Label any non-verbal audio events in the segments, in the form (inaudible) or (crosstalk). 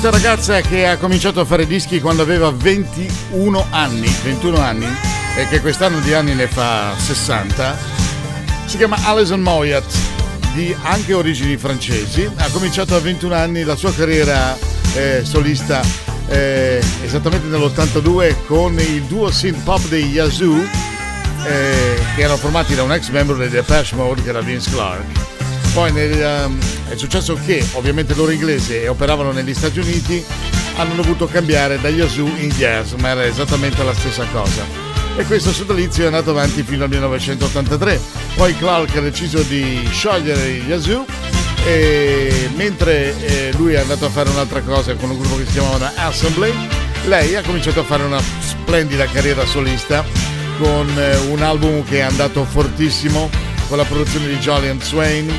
Questa ragazza che ha cominciato a fare dischi quando aveva 21 anni, 21 anni e che quest'anno di anni ne fa 60, si chiama Alison Moyat, di anche origini francesi. Ha cominciato a 21 anni la sua carriera eh, solista eh, esattamente nell'82 con il duo synth pop dei Yazoo, eh, che erano formati da un ex membro dei Depeche Mode che era Vince Clark. Poi nel, um, è successo che ovviamente loro inglesi e operavano negli Stati Uniti hanno dovuto cambiare da Yazoo in jazz, ma era esattamente la stessa cosa. E questo sodalizio è andato avanti fino al 1983. Poi Clark ha deciso di sciogliere gli Yazoo e mentre eh, lui è andato a fare un'altra cosa con un gruppo che si chiamava Assembly, lei ha cominciato a fare una splendida carriera solista con eh, un album che è andato fortissimo con la produzione di Jolien Swain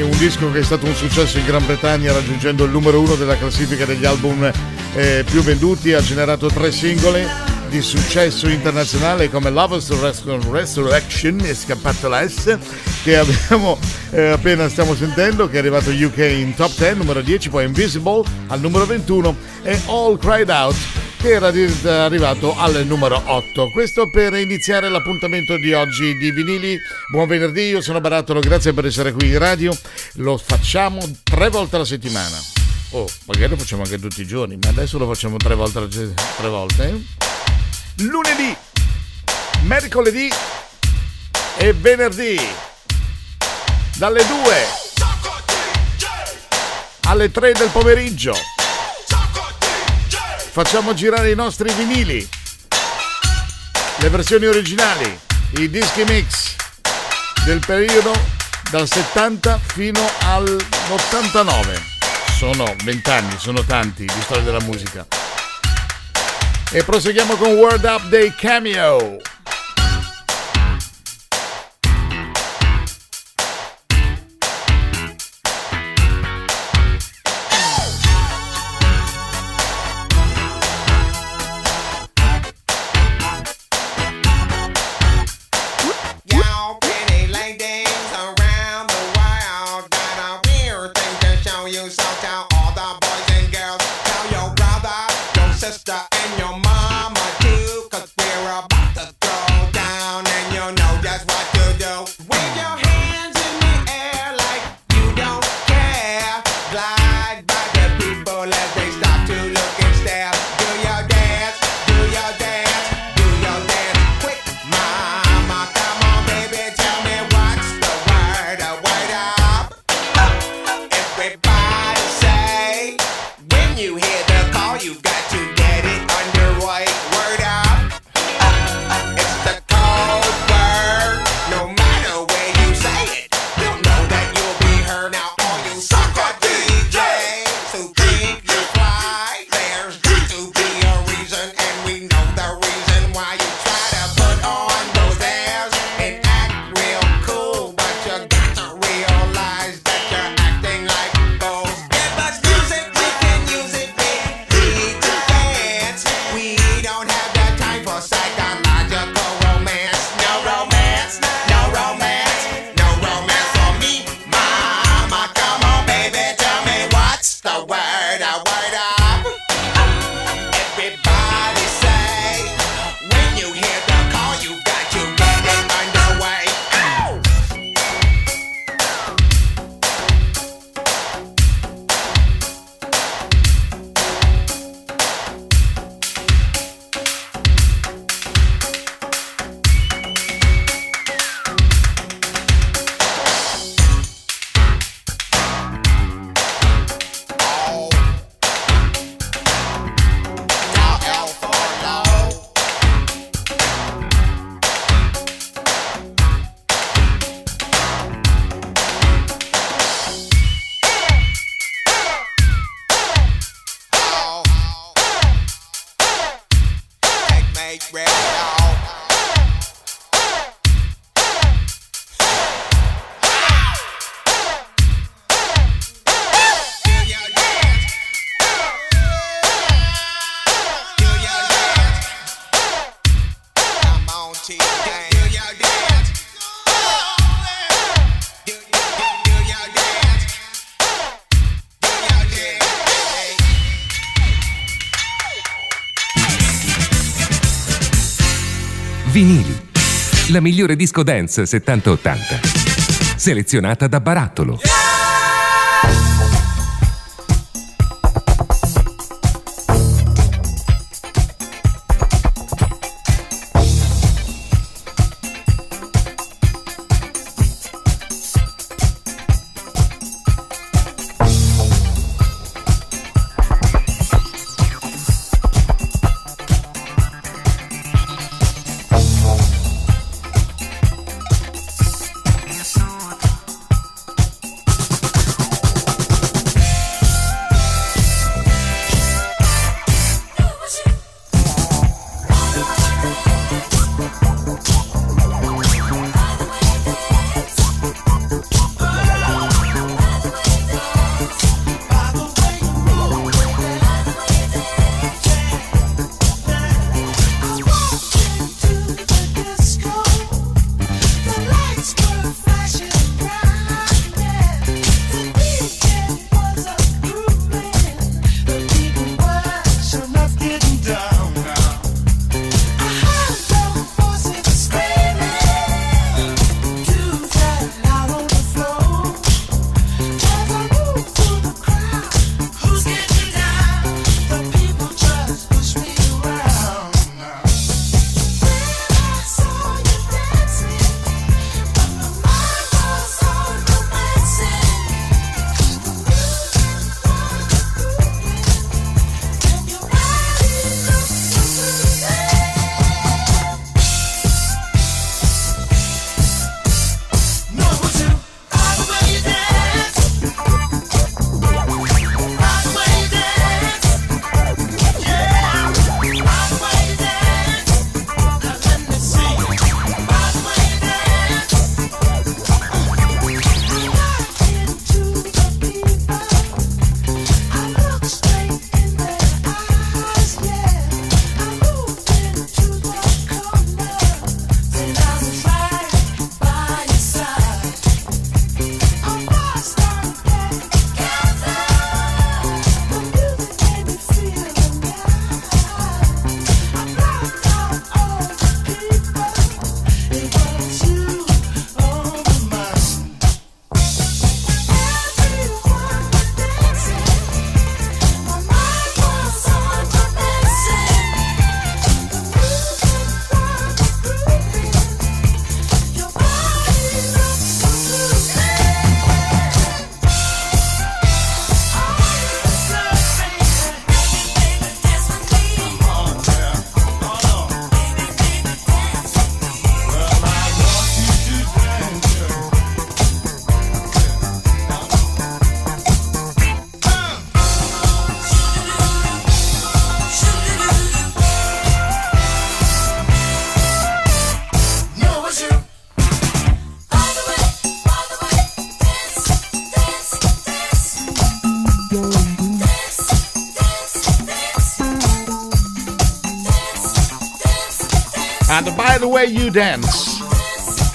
e un disco che è stato un successo in Gran Bretagna raggiungendo il numero uno della classifica degli album eh, più venduti, ha generato tre singoli di successo internazionale come Lovers Resurrection e Scappato la che abbiamo eh, appena stiamo sentendo che è arrivato UK in top 10 numero 10 poi Invisible al numero 21 e All Cried Out che era arrivato al numero 8. Questo per iniziare l'appuntamento di oggi di vinili. Buon venerdì, io sono Barattolo, grazie per essere qui in radio. Lo facciamo tre volte alla settimana. Oh, magari lo facciamo anche tutti i giorni, ma adesso lo facciamo tre volte, tre volte. Eh? Lunedì, mercoledì e venerdì. Dalle 2 alle 3 del pomeriggio facciamo girare i nostri vinili, le versioni originali, i dischi mix del periodo dal 70 fino all'89. Sono vent'anni, sono tanti di storia della musica. E proseguiamo con Word Up dei Cameo. La migliore disco dance 70-80. Selezionata da Barattolo. Yeah! You dance,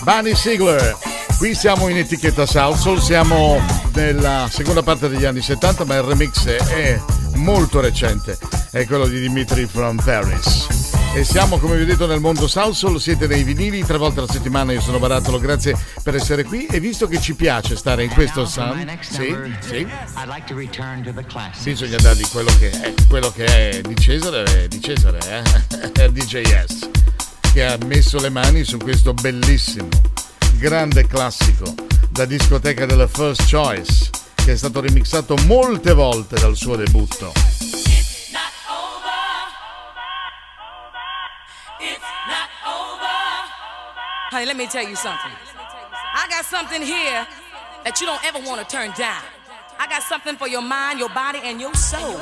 Bunny Sigler. Qui siamo in etichetta Southsoul, siamo nella seconda parte degli anni 70, ma il remix è molto recente, è quello di Dimitri from Paris. E siamo, come vi ho detto, nel mondo Southsoul, siete nei vinili, tre volte alla settimana io sono Barattolo, grazie per essere qui e visto che ci piace stare in questo sound, sì, sì, bisogna dargli quello che è, quello che è di Cesare, è di Cesare, eh? (laughs) è DJS, che ha messo le mani su questo bellissimo, grande classico da discoteca della First Choice, che è stato remixato molte volte dal suo debutto. Honey, let me tell you something. I got something here that you don't ever want to turn down. I got something for your mind, your body, and your soul.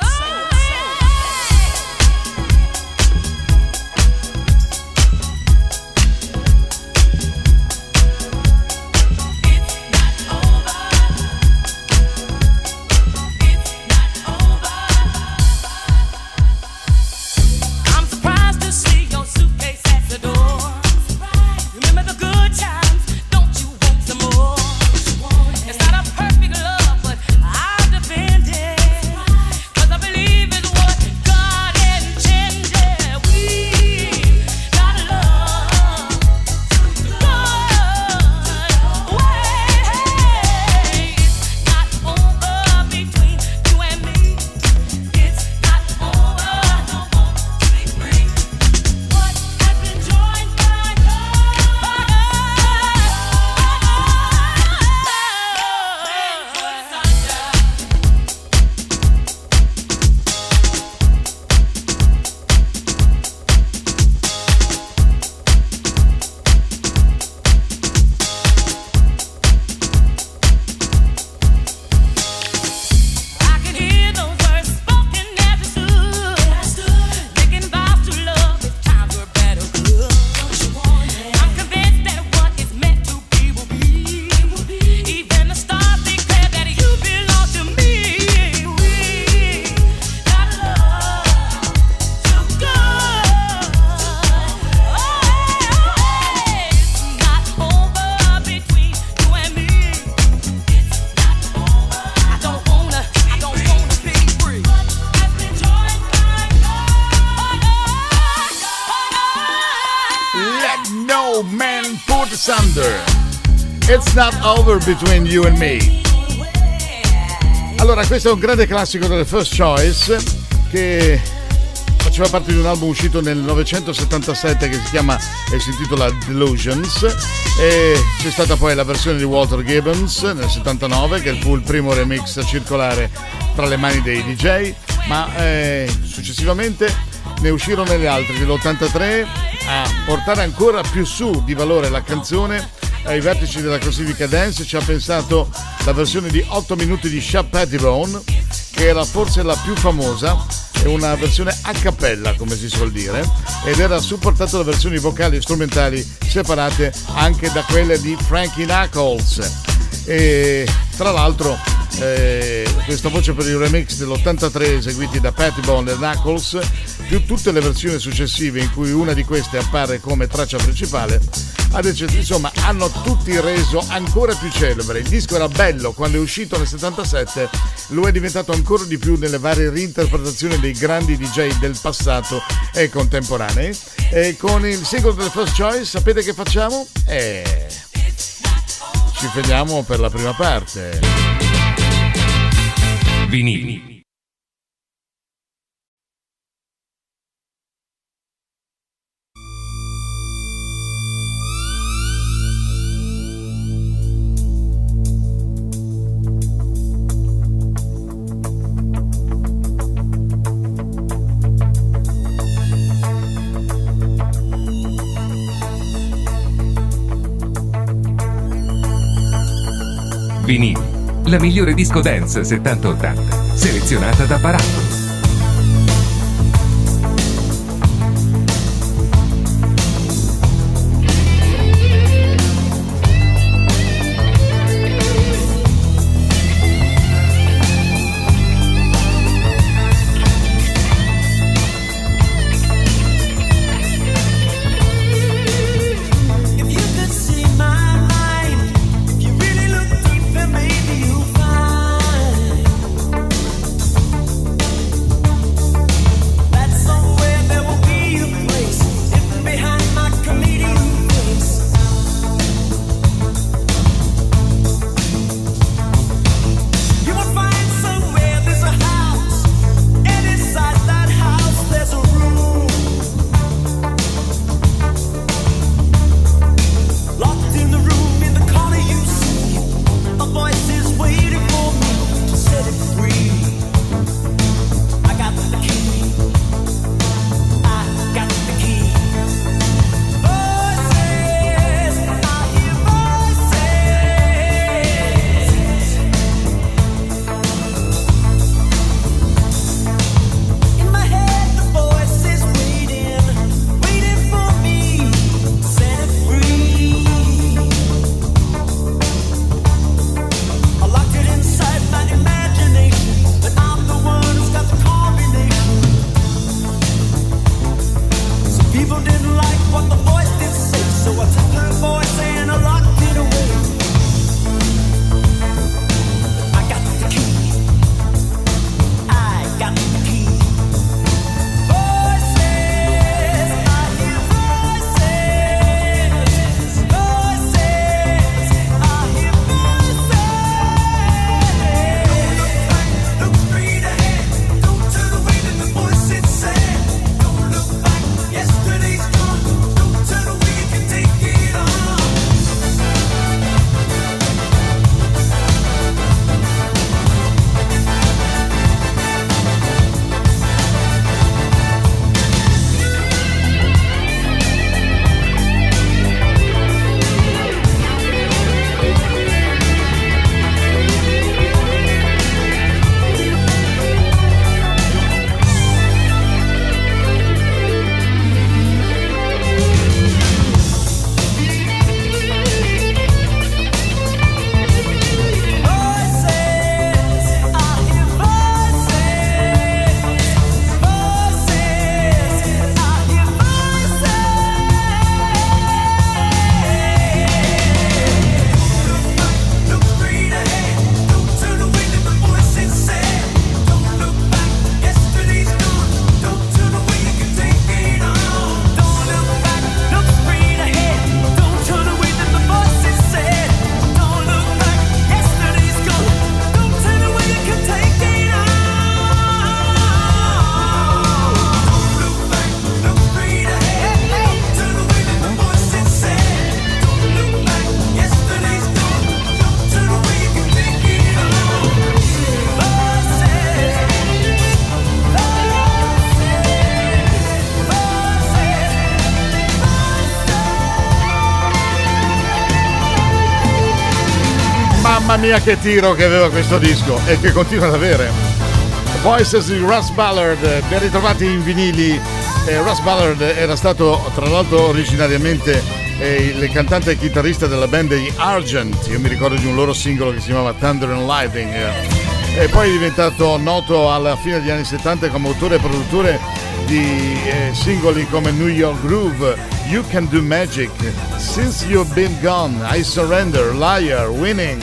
Over Between You and Me. Allora, questo è un grande classico delle First Choice che faceva parte di un album uscito nel 1977 che si chiama e si intitola Delusions e c'è stata poi la versione di Walter Gibbons nel 79 che fu il primo remix a circolare tra le mani dei DJ ma eh, successivamente ne uscirono le altre dell'83 a portare ancora più su di valore la canzone ai vertici della classifica dance ci ha pensato la versione di 8 minuti di Shap Pettibone che era forse la più famosa è una versione a cappella come si suol dire ed era supportata da versioni vocali e strumentali separate anche da quelle di Frankie Knuckles e tra l'altro eh, questa voce per il remix dell'83 eseguiti da Pettibone e Knuckles più tutte le versioni successive in cui una di queste appare come traccia principale insomma, hanno tutti reso ancora più celebre. Il disco era bello quando è uscito nel 77, lo è diventato ancora di più nelle varie reinterpretazioni dei grandi DJ del passato e contemporanei. E con il singolo del First Choice, sapete che facciamo? Eh, ci fermiamo per la prima parte. Vinini. Vinili, la migliore disco dance 70-80, selezionata da Barattolo. Mia che tiro che aveva questo disco e che continua ad avere. Voices di Russ Ballard, ben ritrovati in vinili. Eh, Russ Ballard era stato tra l'altro originariamente eh, il cantante e chitarrista della band degli Argent. Io mi ricordo di un loro singolo che si chiamava Thunder and Lightning. E poi è diventato noto alla fine degli anni 70 come autore e produttore di eh, singoli come New York Groove, You Can Do Magic, Since You've Been Gone, I Surrender, Liar, Winning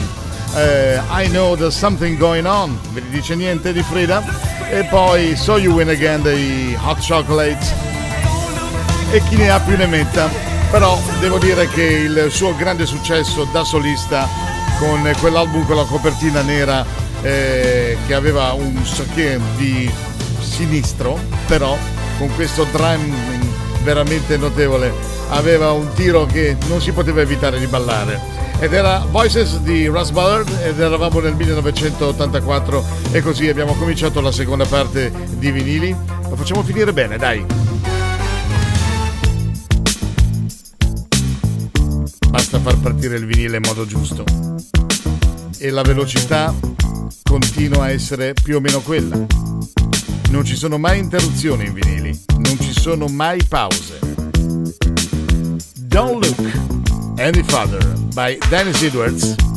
eh, I Know There's Something Going On, vi dice niente di Frida, e poi So You Win Again dei Hot Chocolates. E chi ne ha più ne metta, però devo dire che il suo grande successo da solista con quell'album con la copertina nera eh, che aveva un sachet di sinistro, però con questo drum veramente notevole aveva un tiro che non si poteva evitare di ballare ed era Voices di Russ Ballard ed eravamo nel 1984 e così abbiamo cominciato la seconda parte di vinili. Lo facciamo finire bene, dai. Basta far partire il vinile in modo giusto. E la velocità continua a essere più o meno quella. Non ci sono mai interruzioni in vinili, non ci sono mai pause. Don't look any Father by Dennis Edwards.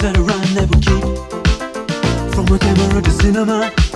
that rhyme never keep. From a camera to cinema.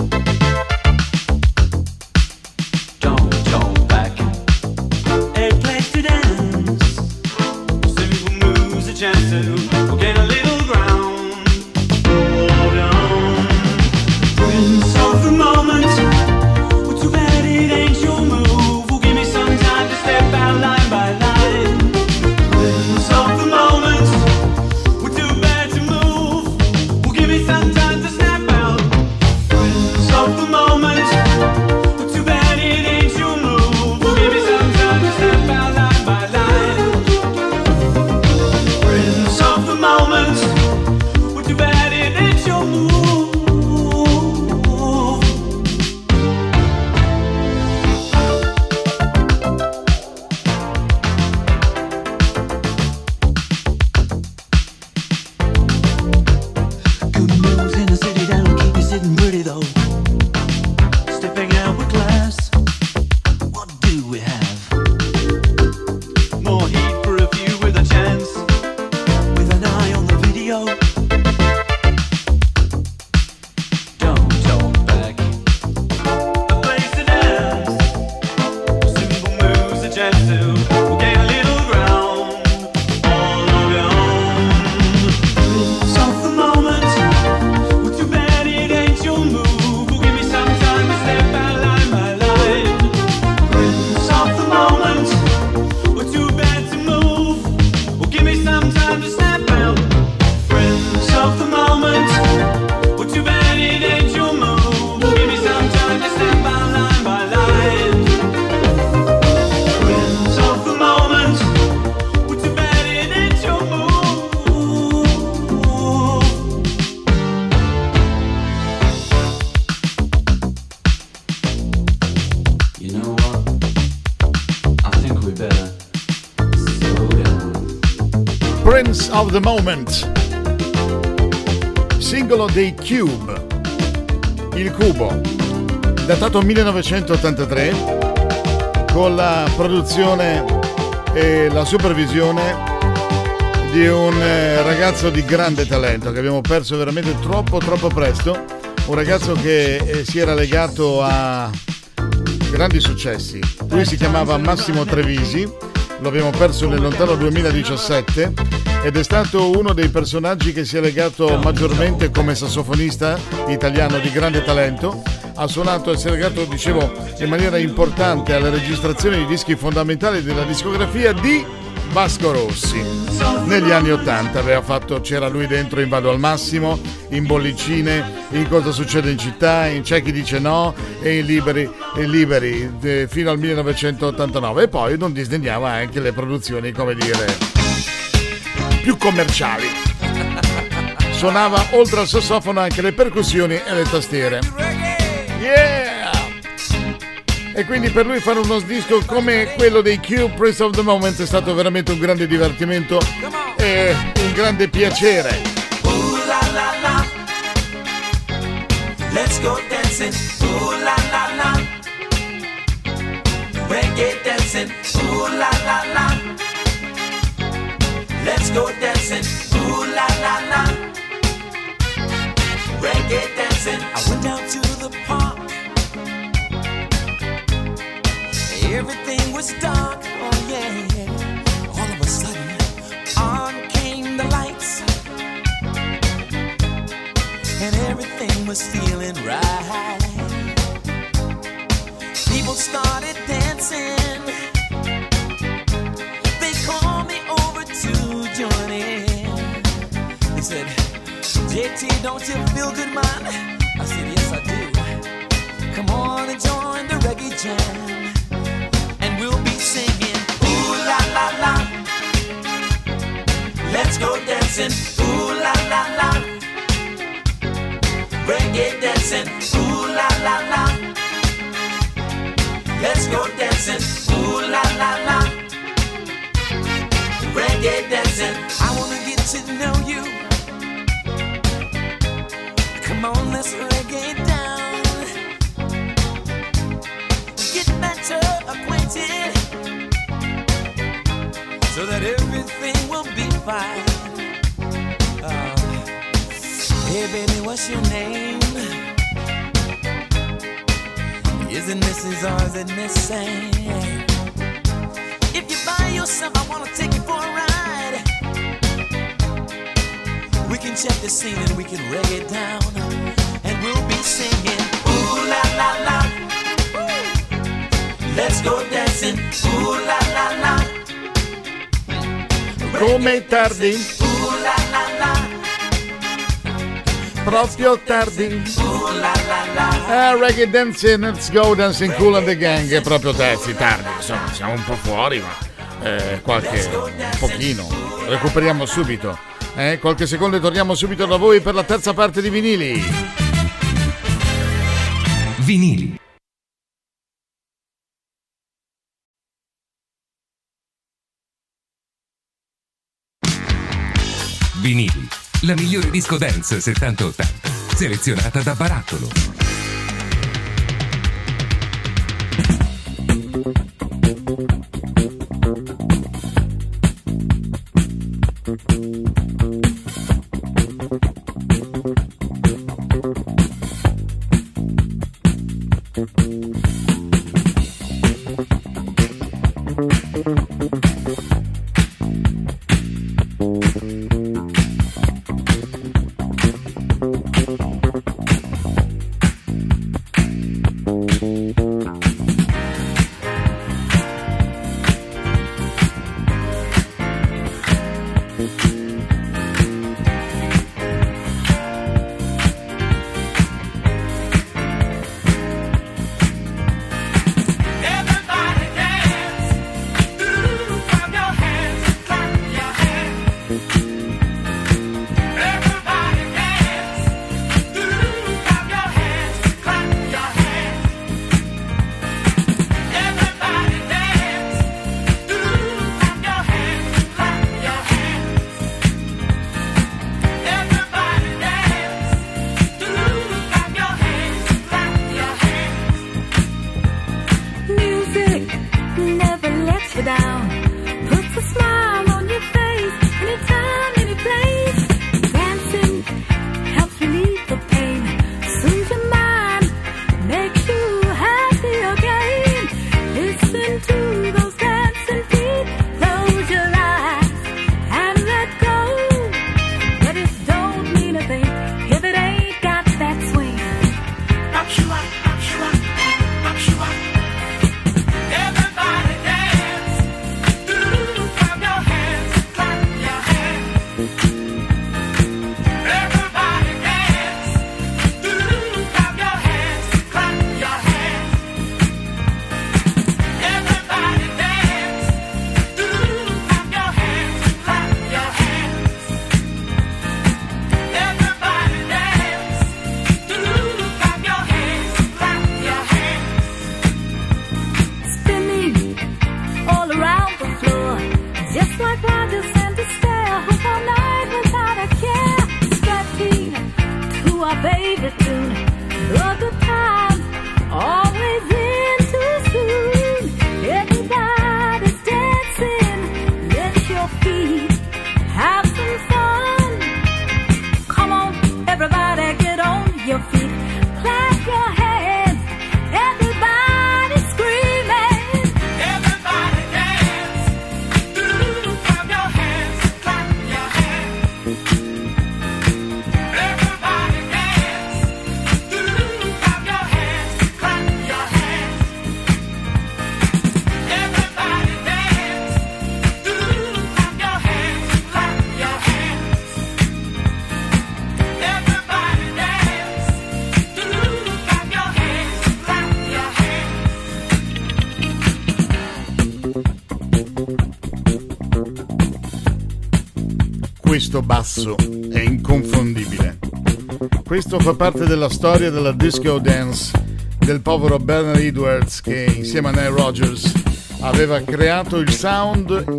The Moment, singolo dei Cube, Il Cubo, datato 1983, con la produzione e la supervisione di un eh, ragazzo di grande talento che abbiamo perso veramente troppo troppo presto, un ragazzo che eh, si era legato a grandi successi. Lui si chiamava Massimo Trevisi, lo abbiamo perso nel lontano 2017 ed è stato uno dei personaggi che si è legato maggiormente come sassofonista italiano di grande talento. Ha suonato e si è legato, dicevo, in maniera importante alle registrazioni di dischi fondamentali della discografia di Vasco Rossi. Negli anni Ottanta c'era lui dentro in Vado al Massimo, in Bollicine, in Cosa succede in città, in C'è chi dice no e in Liberi, in liberi fino al 1989 e poi non disdegnava anche le produzioni, come dire, più commerciali. Suonava oltre al sassofono anche le percussioni e le tastiere. Yeah! E quindi per lui fare uno disco come quello dei Q Prince of the Moment è stato veramente un grande divertimento e un grande piacere. Let's go dancing. Ooh la la la. Reggae dancing. Ooh la la la. Let's go dancing. Ooh la la la. Reggae dancing. I went down to the park. Everything was dark. Oh yeah. All of a sudden, on came the lights. And everything was feeling right. People started dancing. Don't you feel good, man? I said, yes, I do. Come on and join the reggae jam. And we'll be singing, ooh la la la. Let's go dancing, ooh la la la. Reggae dancing, ooh la la la. Let's go dancing, ooh la la la. Reggae dancing, I wanna get to know you. If you buy yourself, I wanna take can check the scene and we can reggae it down. And we'll be singing, ooh la la la. Let's go dancing, ooh la la la. Come tardi, Ooh la la la, proprio tardi. ooh la la la. Eh, reggae dancing, let's go dancing cool and the gang. È proprio terzi, tardi, insomma, siamo un po' fuori, ma eh, qualche un pochino. Recuperiamo subito. Eh, qualche secondo e torniamo subito da voi per la terza parte di vinili. Vinili. Vinili. La migliore disco dance 70-80. Selezionata da Barattolo. Questo basso è inconfondibile. Questo fa parte della storia della disco dance del povero Bernard Edwards che insieme a Nile Rogers aveva creato il sound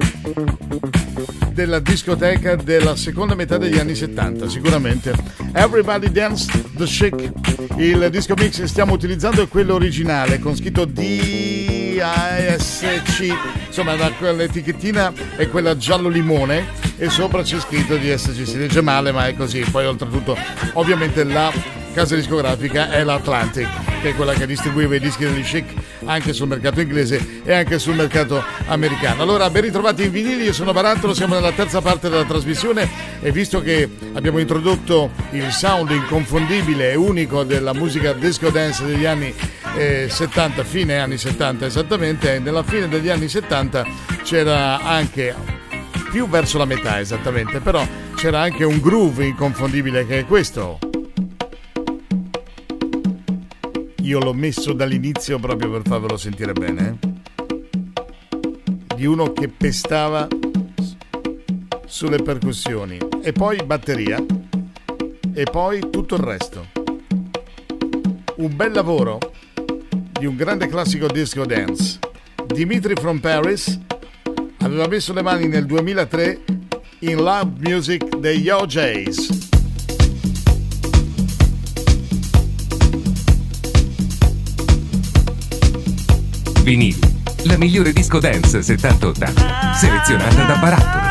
della discoteca della seconda metà degli anni 70, sicuramente. Everybody Dance the Chic. Il disco mix che stiamo utilizzando è quello originale con scritto D-I-S-C. Insomma, l'etichettina è quella giallo limone e sopra c'è scritto DSC. Si legge male, ma è così. Poi, oltretutto, ovviamente la casa discografica è l'Atlantic, che è quella che distribuiva i dischi degli Chic anche sul mercato inglese e anche sul mercato americano. Allora, ben ritrovati in vinili, io sono Barattolo, siamo nella terza parte della trasmissione e visto che abbiamo introdotto il sound inconfondibile e unico della musica disco dance degli anni eh, 70, fine anni 70 esattamente, nella fine degli anni 70 c'era anche più verso la metà esattamente, però c'era anche un groove inconfondibile che è questo. Io l'ho messo dall'inizio proprio per farvelo sentire bene. eh. Di uno che pestava sulle percussioni e poi batteria e poi tutto il resto. Un bel lavoro di un grande classico disco dance. Dimitri from Paris aveva messo le mani nel 2003 in Love Music degli OJs. Vinili. La migliore disco dance 70-80. Selezionata da Barattolo.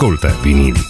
Ascolta vinili.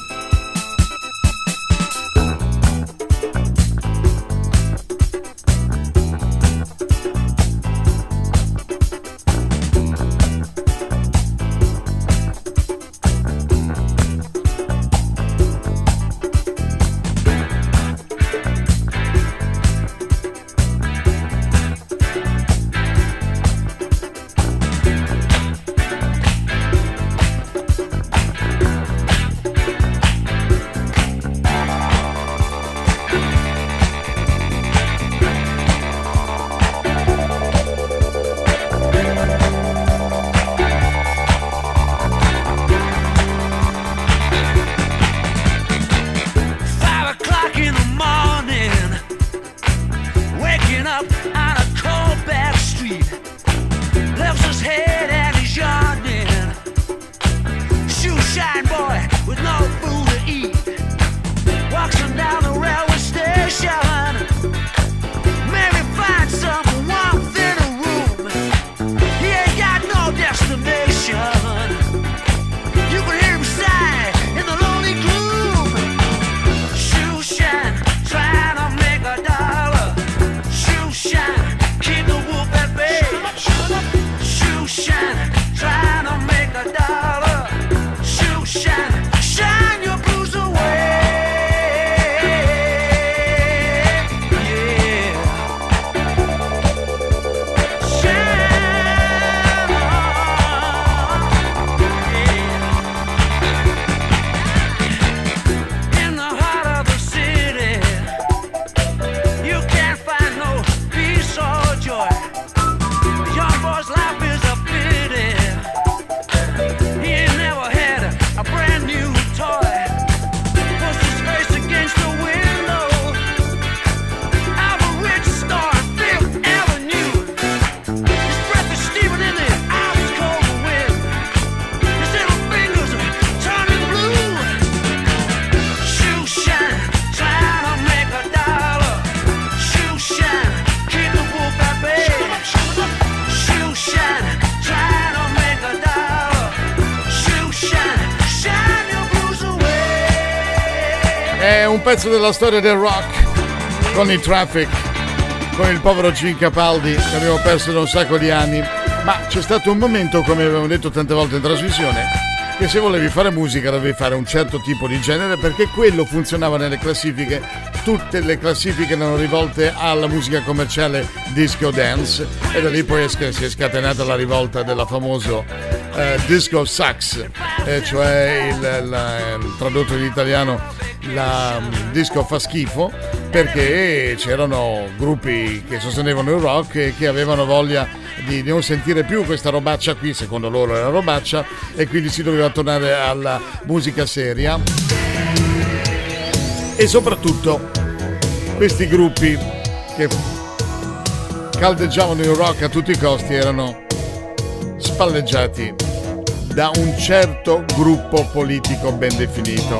Pezzo della storia del rock con i traffic, con il povero Gene Capaldi che abbiamo perso da un sacco di anni. Ma c'è stato un momento, come abbiamo detto tante volte in trasmissione, che se volevi fare musica dovevi fare un certo tipo di genere perché quello funzionava nelle classifiche. Tutte le classifiche erano rivolte alla musica commerciale disco dance e da lì poi si è scatenata la rivolta del famoso eh, disco sax, eh, cioè il, il tradotto in italiano la um, disco fa schifo perché c'erano gruppi che sostenevano il rock e che avevano voglia di non sentire più questa robaccia qui, secondo loro era robaccia, e quindi si doveva tornare alla musica seria. E soprattutto questi gruppi che caldeggiavano il rock a tutti i costi erano spalleggiati da un certo gruppo politico ben definito.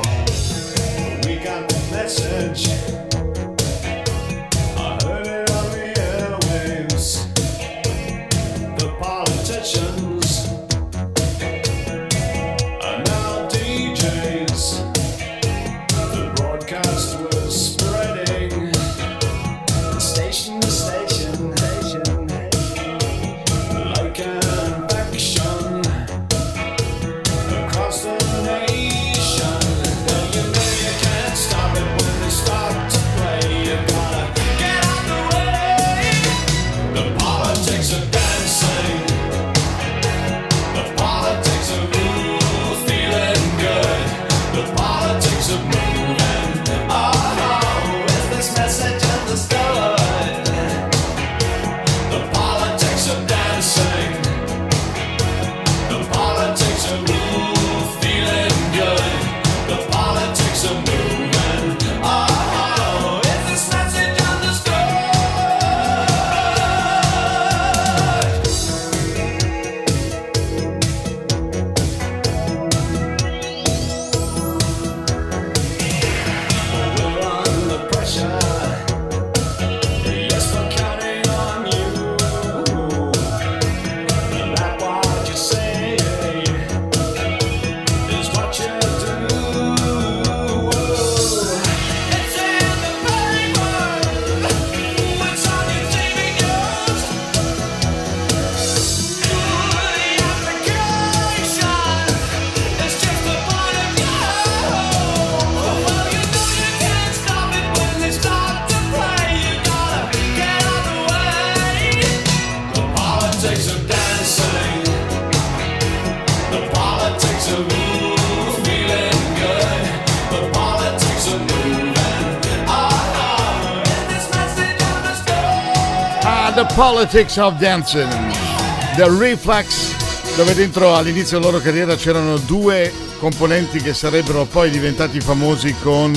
Politics of Dancing, The Reflex, dove dentro all'inizio della loro carriera c'erano due componenti che sarebbero poi diventati famosi con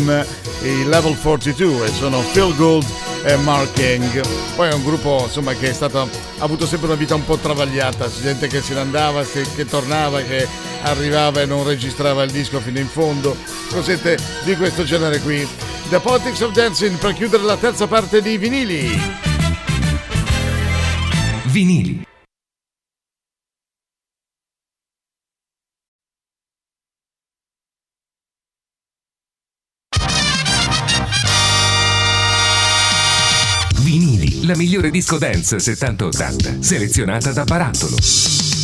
i Level 42 e sono Phil Gould e Mark Eng. Poi è un gruppo insomma, che stato, ha avuto sempre una vita un po' travagliata, gente che se ne andava, che, che tornava, che arrivava e non registrava il disco fino in fondo, cosette di questo genere qui. The Politics of Dancing per chiudere la terza parte di vinili vinili. Vinili, la migliore disco dance 70-80, selezionata da Barattolo.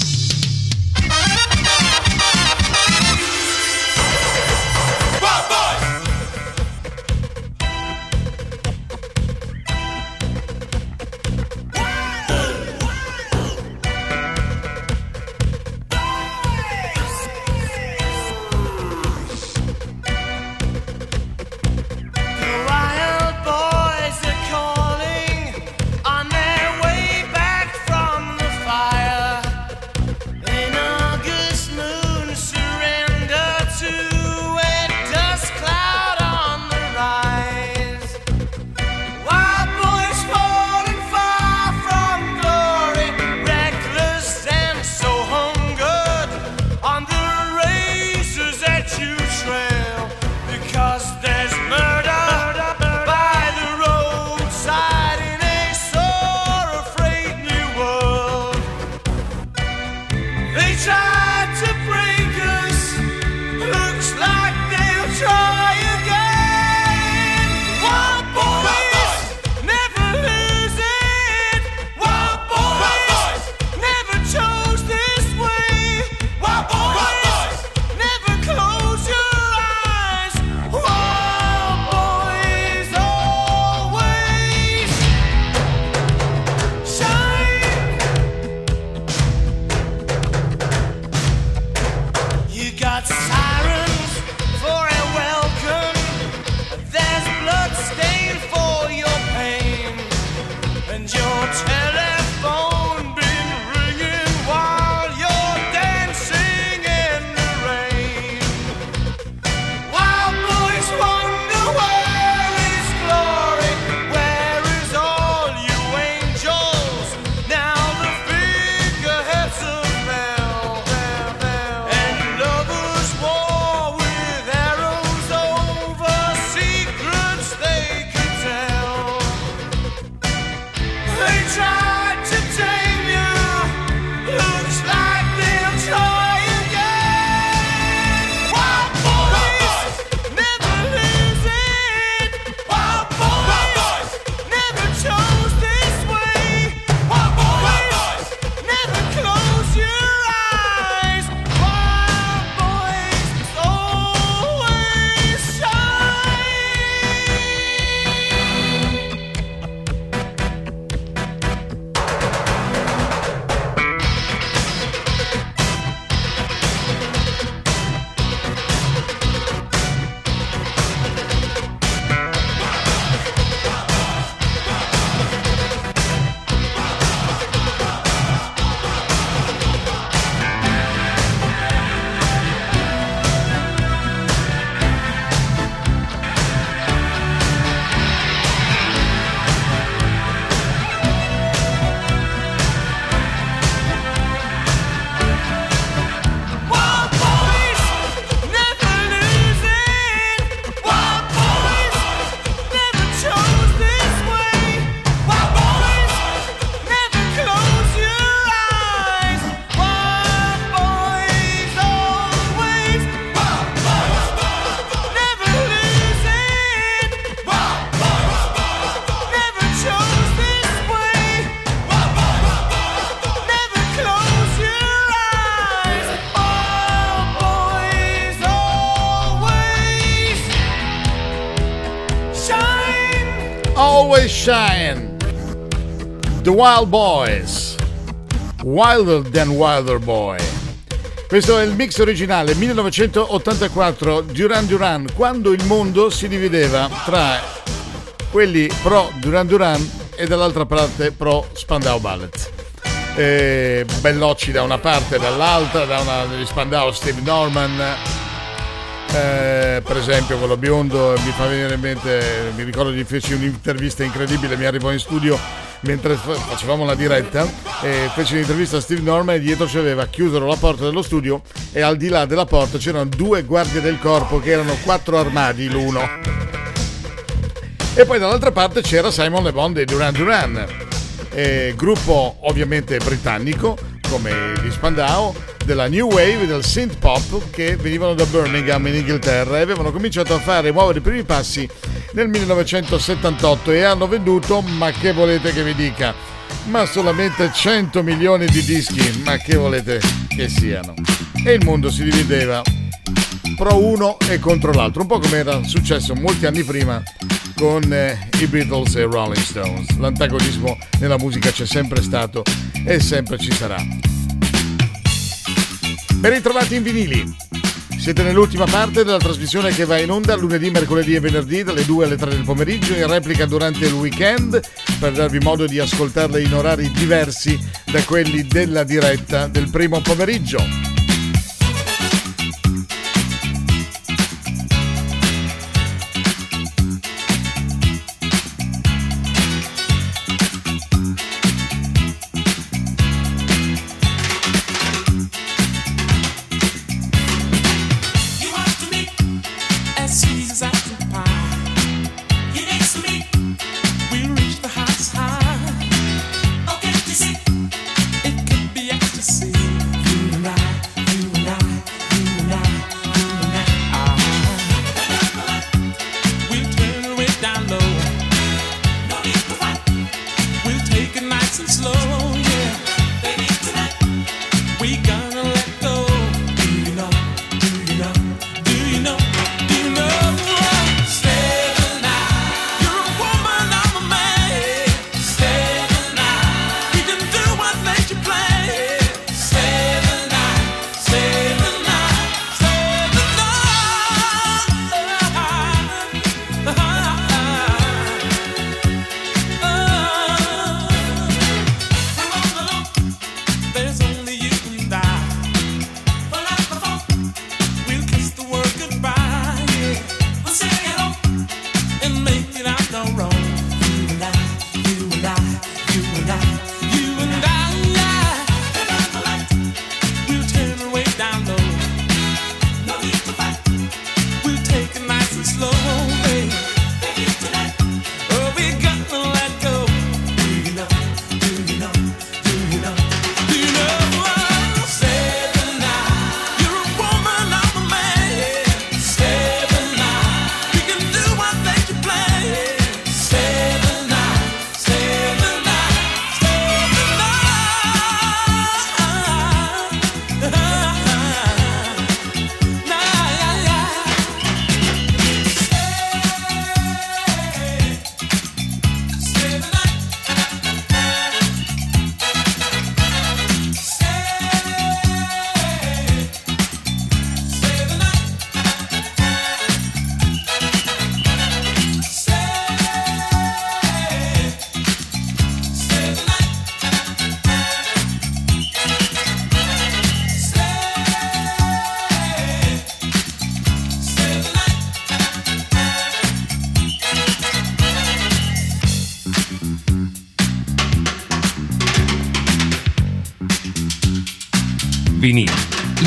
Wild Boys. Wilder than Wilder Boy. Questo è il mix originale 1984 Duran Duran, quando il mondo si divideva tra quelli pro Duran Duran e dall'altra parte pro Spandau Ballet. E Bellocci da una parte e dall'altra, da una degli Spandau Steve Norman. Eh, per esempio quello biondo mi fa venire in mente, mi ricordo di feci un'intervista incredibile, mi arrivò in studio mentre fa- facevamo la diretta e feci un'intervista a Steve Norman e dietro c'aveva chiusero la porta dello studio e al di là della porta c'erano due guardie del corpo che erano quattro armadi l'uno. E poi dall'altra parte c'era Simon Le Bon dei Duran Duran, eh, gruppo ovviamente britannico come gli Spandau, della New Wave, del synth pop che venivano da Birmingham in Inghilterra e avevano cominciato a fare muovere i primi passi nel 1978 e hanno venduto, ma che volete che vi dica, ma solamente 100 milioni di dischi, ma che volete che siano. E il mondo si divideva pro uno e contro l'altro, un po' come era successo molti anni prima con eh, i Beatles e i Rolling Stones. L'antagonismo nella musica c'è sempre stato e sempre ci sarà. Ben ritrovati in vinili. Siete nell'ultima parte della trasmissione che va in onda lunedì, mercoledì e venerdì dalle 2 alle 3 del pomeriggio in replica durante il weekend per darvi modo di ascoltarle in orari diversi da quelli della diretta del primo pomeriggio.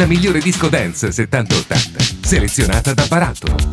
Migliore disco dance 70-80, selezionata da Barattolo.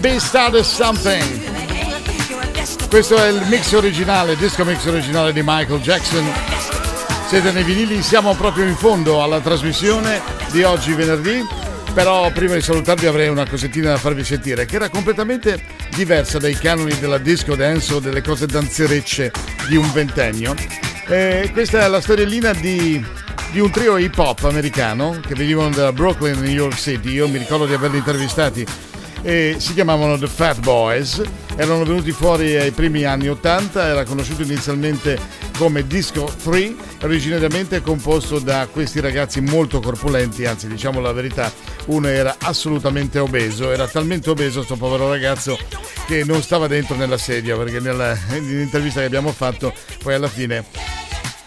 Be started something. Questo è il mix originale, disco mix originale di Michael Jackson. Siete nei vinili, siamo proprio in fondo alla trasmissione di oggi venerdì. Però prima di salutarvi avrei una cosettina da farvi sentire che era completamente diversa dai canoni della disco dance o delle cose danzerecce di un ventennio. Eh, questa è la storiellina di, di un trio hip hop americano che venivano da Brooklyn, New York City. Io mi ricordo di averli intervistati e si chiamavano The Fat Boys, erano venuti fuori ai primi anni 80, era conosciuto inizialmente come Disco 3, originariamente composto da questi ragazzi molto corpulenti, anzi diciamo la verità, uno era assolutamente obeso, era talmente obeso sto povero ragazzo che non stava dentro nella sedia perché (laughs) nell'intervista che abbiamo fatto poi alla fine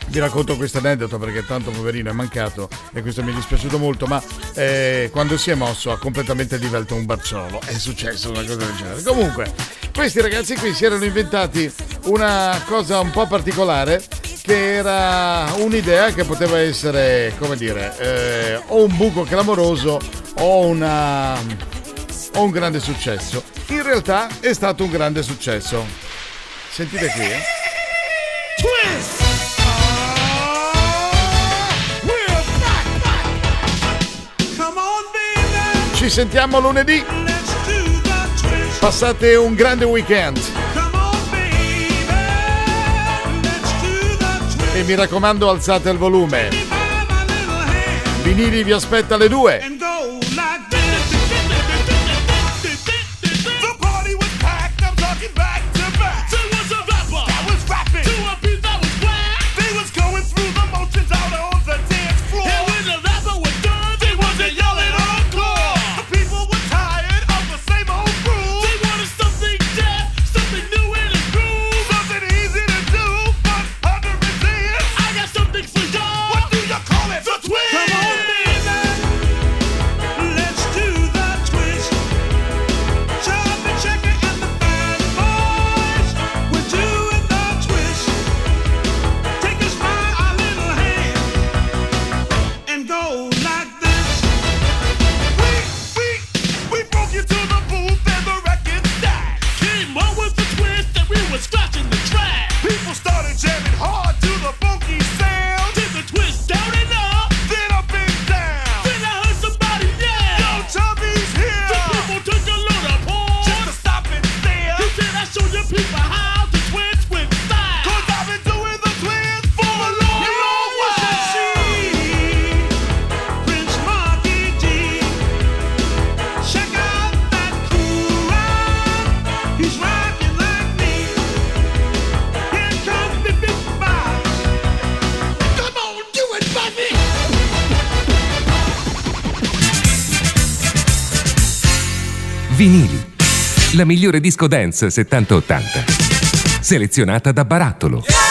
vi racconto questo aneddoto perché tanto poverino è mancato e questo mi è dispiaciuto molto, ma eh, quando si è mosso ha completamente divelto un barciolo. È successo una cosa del genere. Comunque, questi ragazzi qui si erano inventati una cosa un po' particolare che era un'idea che poteva essere, come dire, eh, o un buco clamoroso o, una, o un grande successo. In realtà è stato un grande successo. Sentite qui, eh? ci sentiamo lunedì. Passate un grande weekend. E mi raccomando alzate il volume. Vinili vi aspetta alle 2. La migliore disco dance 70-80. Selezionata da Barattolo.